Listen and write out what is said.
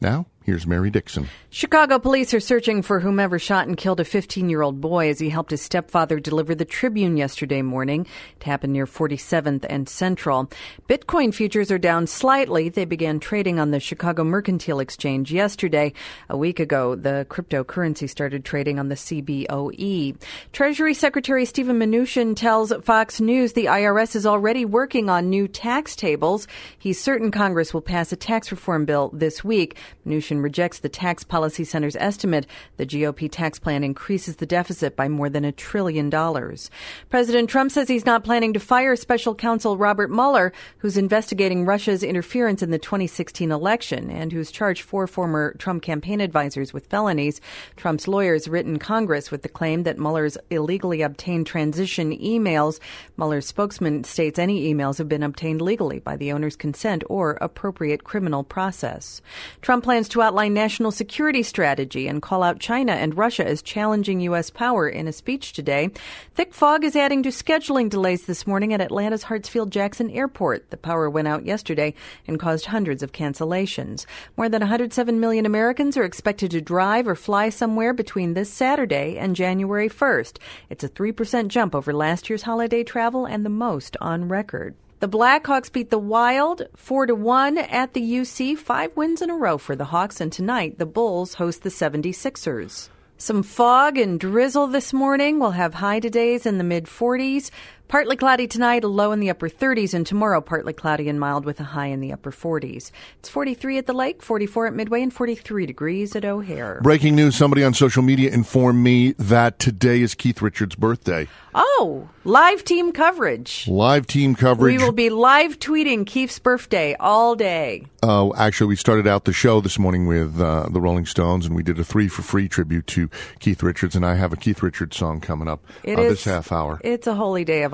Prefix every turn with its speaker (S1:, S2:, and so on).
S1: Now, here's Mary Dixon.
S2: Chicago police are searching for whomever shot and killed a 15 year old boy as he helped his stepfather deliver the Tribune yesterday morning. It happened near 47th and Central. Bitcoin futures are down slightly. They began trading on the Chicago Mercantile Exchange yesterday. A week ago, the cryptocurrency started trading on the CBOE. Treasury Secretary Steven Mnuchin tells Fox News the IRS is already working on new tax tables. He's certain Congress will pass a tax reform bill this week. Mnuchin rejects the Tax Policy Center's estimate the GOP tax plan increases the deficit by more than a trillion dollars. President Trump says he's not planning to fire special counsel Robert Mueller, who's investigating Russia's interference in the 2016 election and who's charged four former Trump campaign advisors with felonies. Trump's lawyers written Congress with the claim that Mueller's illegally obtained transition emails. Mueller's spokesman states any emails have been obtained legally by the owner's consent or appropriate criminal process. Trump plans to outline national security strategy and call out China and Russia as challenging U.S. power in a speech today. Thick fog is adding to scheduling delays this morning at Atlanta's Hartsfield Jackson Airport. The power went out yesterday and caused hundreds of cancellations. More than 107 million Americans are expected to drive or fly somewhere between this Saturday and January 1st. It's a 3% jump over last year's holiday travel and the most on record. The Blackhawks beat the Wild 4 to 1 at the UC, 5 wins in a row for the Hawks and tonight the Bulls host the 76ers. Some fog and drizzle this morning. We'll have high todays in the mid 40s. Partly cloudy tonight, a low in the upper 30s, and tomorrow partly cloudy and mild with a high in the upper 40s. It's 43 at the lake, 44 at Midway, and 43 degrees at O'Hare.
S1: Breaking news somebody on social media informed me that today is Keith Richards' birthday.
S2: Oh, live team coverage.
S1: Live team coverage.
S2: We will be live tweeting Keith's birthday all day.
S1: Uh, actually, we started out the show this morning with uh, the Rolling Stones, and we did a three for free tribute to Keith Richards. And I have a Keith Richards song coming up uh,
S2: is-
S1: this half hour.
S2: It's a holy day of